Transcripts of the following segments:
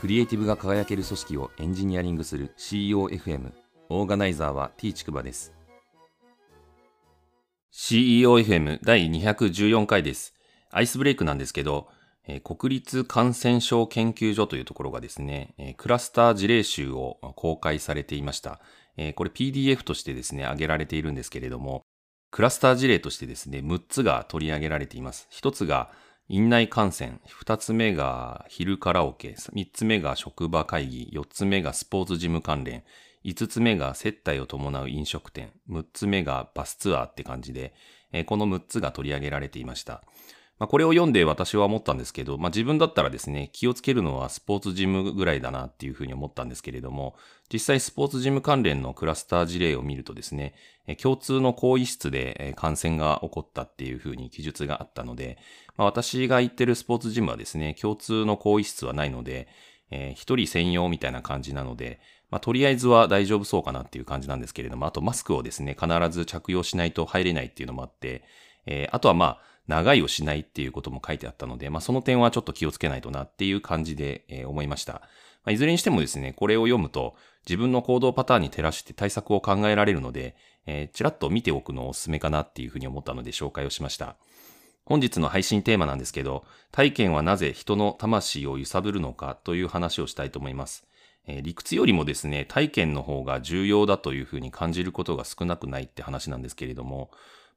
クリエイティブが輝ける組織をエンジニアリングする CEOFM オーガナイザーは T ちくばです CEOFM 第214回ですアイスブレイクなんですけど国立感染症研究所というところがですね、クラスター事例集を公開されていました。これ PDF としてですね、挙げられているんですけれども、クラスター事例としてですね、6つが取り上げられています。1つが院内感染、2つ目が昼カラオケ、3つ目が職場会議、4つ目がスポーツジム関連、5つ目が接待を伴う飲食店、6つ目がバスツアーって感じで、この6つが取り上げられていました。まあ、これを読んで私は思ったんですけど、まあ、自分だったらですね、気をつけるのはスポーツジムぐらいだなっていうふうに思ったんですけれども、実際スポーツジム関連のクラスター事例を見るとですね、共通の更衣室で感染が起こったっていうふうに記述があったので、まあ、私が行ってるスポーツジムはですね、共通の更衣室はないので、えー、一人専用みたいな感じなので、まあ、とりあえずは大丈夫そうかなっていう感じなんですけれども、あとマスクをですね、必ず着用しないと入れないっていうのもあって、えー、あとはまあ、長いをしないっていうことも書いてあったので、まあ、その点はちょっと気をつけないとなっていう感じで、えー、思いました。まあ、いずれにしてもですね、これを読むと自分の行動パターンに照らして対策を考えられるので、えー、ちらっと見ておくのをお勧めかなっていうふうに思ったので紹介をしました。本日の配信テーマなんですけど、体験はなぜ人の魂を揺さぶるのかという話をしたいと思います。えー、理屈よりもですね、体験の方が重要だというふうに感じることが少なくないって話なんですけれども、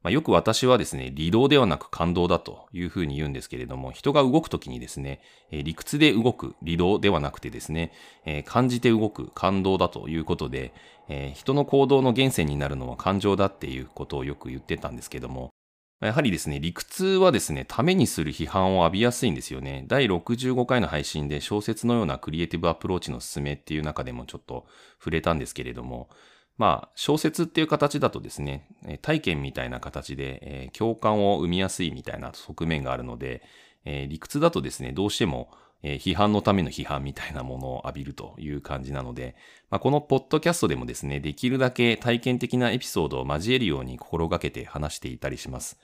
まあ、よく私はですね、理動ではなく感動だというふうに言うんですけれども、人が動くときにですね、理屈で動く理動ではなくてですね、感じて動く感動だということで、人の行動の源泉になるのは感情だっていうことをよく言ってたんですけども、やはりですね、理屈はですね、ためにする批判を浴びやすいんですよね。第65回の配信で小説のようなクリエイティブアプローチの勧めっていう中でもちょっと触れたんですけれども、まあ、小説っていう形だとですね、体験みたいな形で、えー、共感を生みやすいみたいな側面があるので、えー、理屈だとですね、どうしても、えー、批判のための批判みたいなものを浴びるという感じなので、まあ、このポッドキャストでもですね、できるだけ体験的なエピソードを交えるように心がけて話していたりします。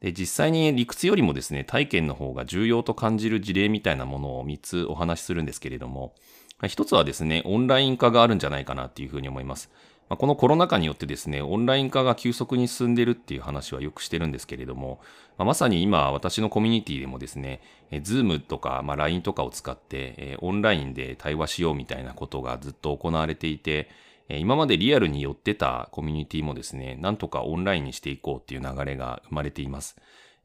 で実際に理屈よりもですね、体験の方が重要と感じる事例みたいなものを3つお話しするんですけれども、一つはですね、オンライン化があるんじゃないかなっていうふうに思います。まあ、このコロナ禍によってですね、オンライン化が急速に進んでるっていう話はよくしてるんですけれども、まあ、まさに今私のコミュニティでもですね、え Zoom とか、まあ、LINE とかを使って、えオンラインで対話しようみたいなことがずっと行われていて、今までリアルに寄ってたコミュニティもですね、なんとかオンラインにしていこうっていう流れが生まれています。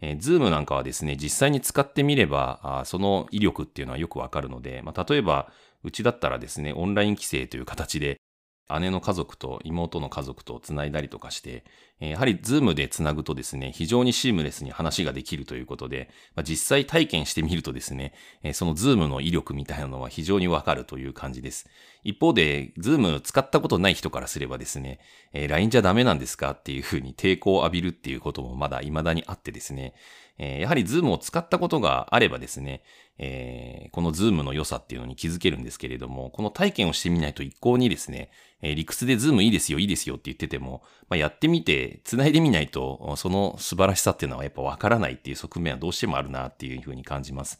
えー、Zoom なんかはですね、実際に使ってみれば、あその威力っていうのはよくわかるので、まあ、例えば、うちだったらですね、オンライン帰省という形で、姉の家族と妹の家族と繋いだりとかして、やはりズームで繋ぐとですね、非常にシームレスに話ができるということで、まあ、実際体験してみるとですね、そのズームの威力みたいなのは非常にわかるという感じです。一方で、ズーム使ったことない人からすればですね、LINE じゃダメなんですかっていうふうに抵抗を浴びるっていうこともまだ未だにあってですね、えやはりズームを使ったことがあればですね、えー、このズームの良さっていうのに気づけるんですけれども、この体験をしてみないと一向にですね、えー、理屈でズームいいですよ、いいですよって言ってても、まあ、やってみて、繋いでみないと、その素晴らしさっていうのはやっぱわからないっていう側面はどうしてもあるなっていうふうに感じます。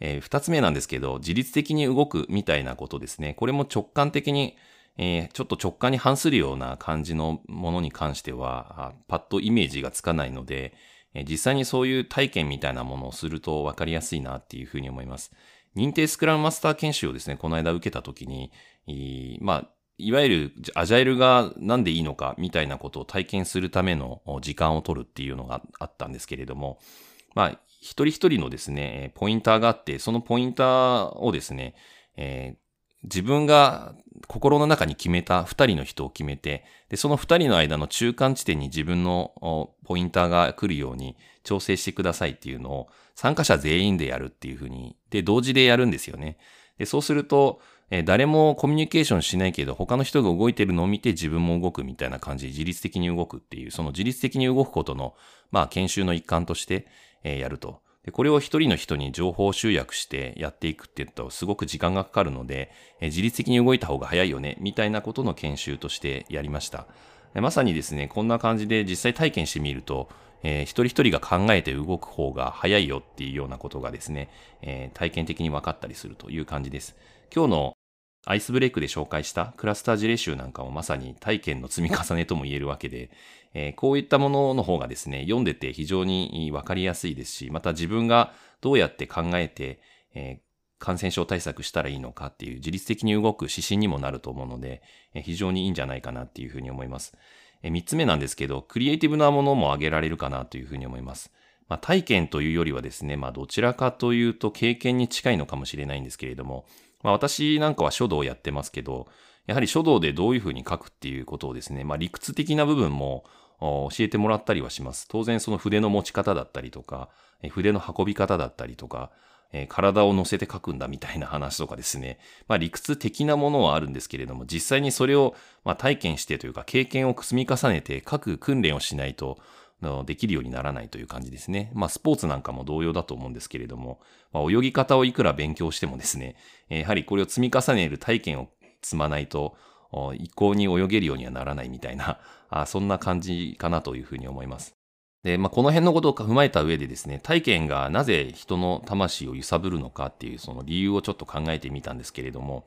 えー、二つ目なんですけど、自律的に動くみたいなことですね。これも直感的に、えー、ちょっと直感に反するような感じのものに関しては、パッとイメージがつかないので、実際にそういう体験みたいなものをすると分かりやすいなっていうふうに思います。認定スクラムマスター研修をですね、この間受けたときに、まあ、いわゆるアジャイルが何でいいのかみたいなことを体験するための時間を取るっていうのがあったんですけれども、まあ、一人一人のですね、ポインターがあって、そのポインターをですね、えー、自分が心の中に決めた二人の人を決めて、で、その二人の間の中間地点に自分のポインターが来るように調整してくださいっていうのを参加者全員でやるっていうふうに、で、同時でやるんですよね。で、そうすると、え誰もコミュニケーションしないけど、他の人が動いてるのを見て自分も動くみたいな感じで自律的に動くっていう、その自律的に動くことの、まあ、研修の一環として、えやると。で、これを一人の人に情報集約してやっていくって言うとすごく時間がかかるので、え自律的に動いた方が早いよね、みたいなことの研修としてやりました。まさにですね、こんな感じで実際体験してみると、えー、一人一人が考えて動く方が早いよっていうようなことがですね、えー、体験的に分かったりするという感じです。今日のアイスブレイクで紹介したクラスター事例集なんかもまさに体験の積み重ねとも言えるわけで、えー、こういったものの方がですね、読んでて非常にわかりやすいですし、また自分がどうやって考えて、えー感染症対策したらいいのかっていう自律的に動く指針にもなると思うので、非常にいいんじゃないかなっていうふうに思います。三つ目なんですけど、クリエイティブなものも挙げられるかなというふうに思います。まあ、体験というよりはですね、まあ、どちらかというと経験に近いのかもしれないんですけれども、まあ、私なんかは書道をやってますけど、やはり書道でどういうふうに書くっていうことをですね、まあ、理屈的な部分も教えてもらったりはします。当然その筆の持ち方だったりとか、筆の運び方だったりとか、え、体を乗せて書くんだみたいな話とかですね。まあ理屈的なものはあるんですけれども、実際にそれを、まあ、体験してというか経験を積み重ねて書く訓練をしないと、できるようにならないという感じですね。まあ、スポーツなんかも同様だと思うんですけれども、まあ、泳ぎ方をいくら勉強してもですね、やはりこれを積み重ねる体験を積まないと、一向に泳げるようにはならないみたいな、そんな感じかなというふうに思います。で、まあ、この辺のことを踏まえた上でですね、体験がなぜ人の魂を揺さぶるのかっていうその理由をちょっと考えてみたんですけれども、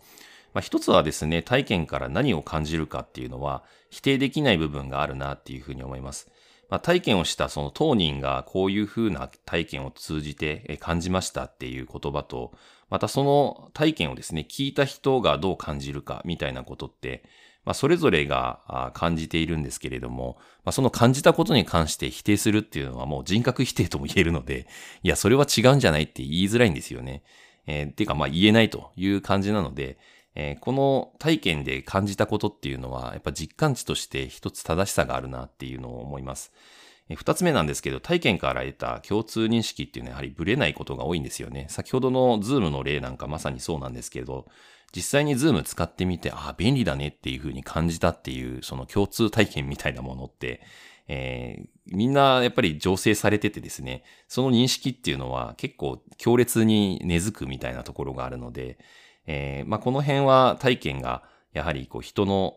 まあ、一つはですね、体験から何を感じるかっていうのは否定できない部分があるなっていうふうに思います。まあ、体験をしたその当人がこういうふうな体験を通じて感じましたっていう言葉と、またその体験をですね、聞いた人がどう感じるかみたいなことって、まあ、それぞれが感じているんですけれども、まあ、その感じたことに関して否定するっていうのはもう人格否定とも言えるので、いや、それは違うんじゃないって言いづらいんですよね。えー、ていうか、まあ言えないという感じなので、えー、この体験で感じたことっていうのは、やっぱ実感値として一つ正しさがあるなっていうのを思います。二つ目なんですけど、体験から得た共通認識っていうのはやはりブレないことが多いんですよね。先ほどのズームの例なんかまさにそうなんですけど、実際にズーム使ってみて、ああ、便利だねっていう風に感じたっていう、その共通体験みたいなものって、えー、みんなやっぱり醸成されててですね、その認識っていうのは結構強烈に根付くみたいなところがあるので、えー、まあ、この辺は体験がやはりこう人の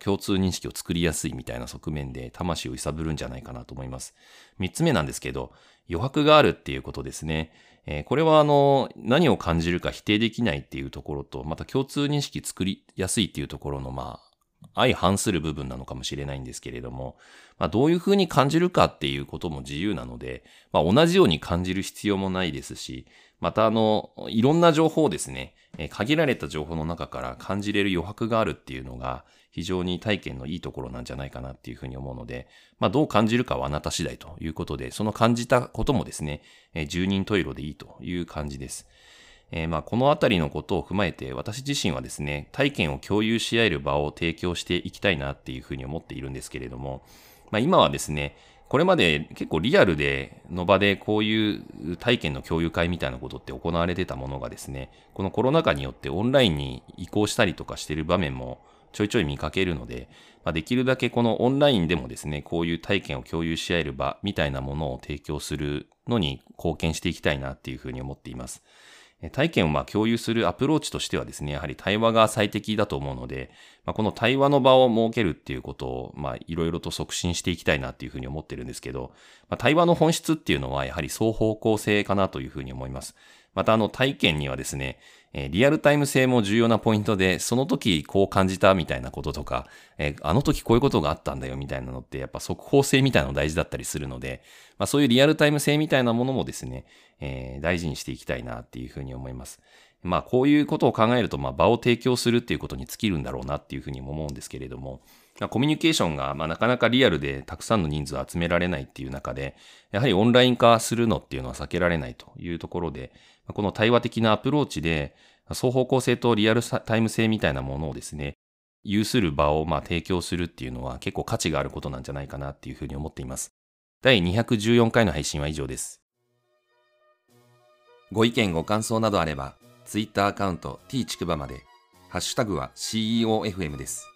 共通認識を作りやすいみたいな側面で魂を揺さぶるんじゃないかなと思います。三つ目なんですけど、余白があるっていうことですね。えー、これはあの、何を感じるか否定できないっていうところと、また共通認識作りやすいっていうところの、まあ、相反する部分なのかもしれないんですけれども、まあ、どういうふうに感じるかっていうことも自由なので、まあ、同じように感じる必要もないですし、またあの、いろんな情報をですね、え限られた情報の中から感じれる余白があるっていうのが、非常に体験のいいところなんじゃないかなっていうふうに思うので、まあどう感じるかはあなた次第ということで、その感じたこともですね、十人十色でいいという感じです。えー、まあこのあたりのことを踏まえて、私自身はですね、体験を共有し合える場を提供していきたいなっていうふうに思っているんですけれども、まあ今はですね、これまで結構リアルでの場でこういう体験の共有会みたいなことって行われてたものがですね、このコロナ禍によってオンラインに移行したりとかしてる場面もちょいちょい見かけるので、まあ、できるだけこのオンラインでもですね、こういう体験を共有し合える場みたいなものを提供するのに貢献していきたいなっていうふうに思っています。体験をまあ共有するアプローチとしてはですね、やはり対話が最適だと思うので、まあ、この対話の場を設けるっていうことを、まあ、いろいろと促進していきたいなっていうふうに思ってるんですけど、まあ、対話の本質っていうのはやはり双方向性かなというふうに思います。またあの体験にはですね、えリアルタイム性も重要なポイントで、その時こう感じたみたいなこととか、えあの時こういうことがあったんだよみたいなのって、やっぱ速報性みたいなの大事だったりするので、まあそういうリアルタイム性みたいなものもですね、えー、大事にしていきたいなっていうふうに思います。まあこういうことを考えると、まあ場を提供するっていうことに尽きるんだろうなっていうふうにも思うんですけれども、コミュニケーションが、まあ、なかなかリアルでたくさんの人数を集められないっていう中で、やはりオンライン化するのっていうのは避けられないというところで、この対話的なアプローチで、双方向性とリアルタイム性みたいなものをですね、有する場をまあ提供するっていうのは結構価値があることなんじゃないかなっていうふうに思っています。第214回の配信は以上です。ご意見ご感想などあれば、ツイッターアカウント t ちくばまで、ハッシュタグは CEOFM です。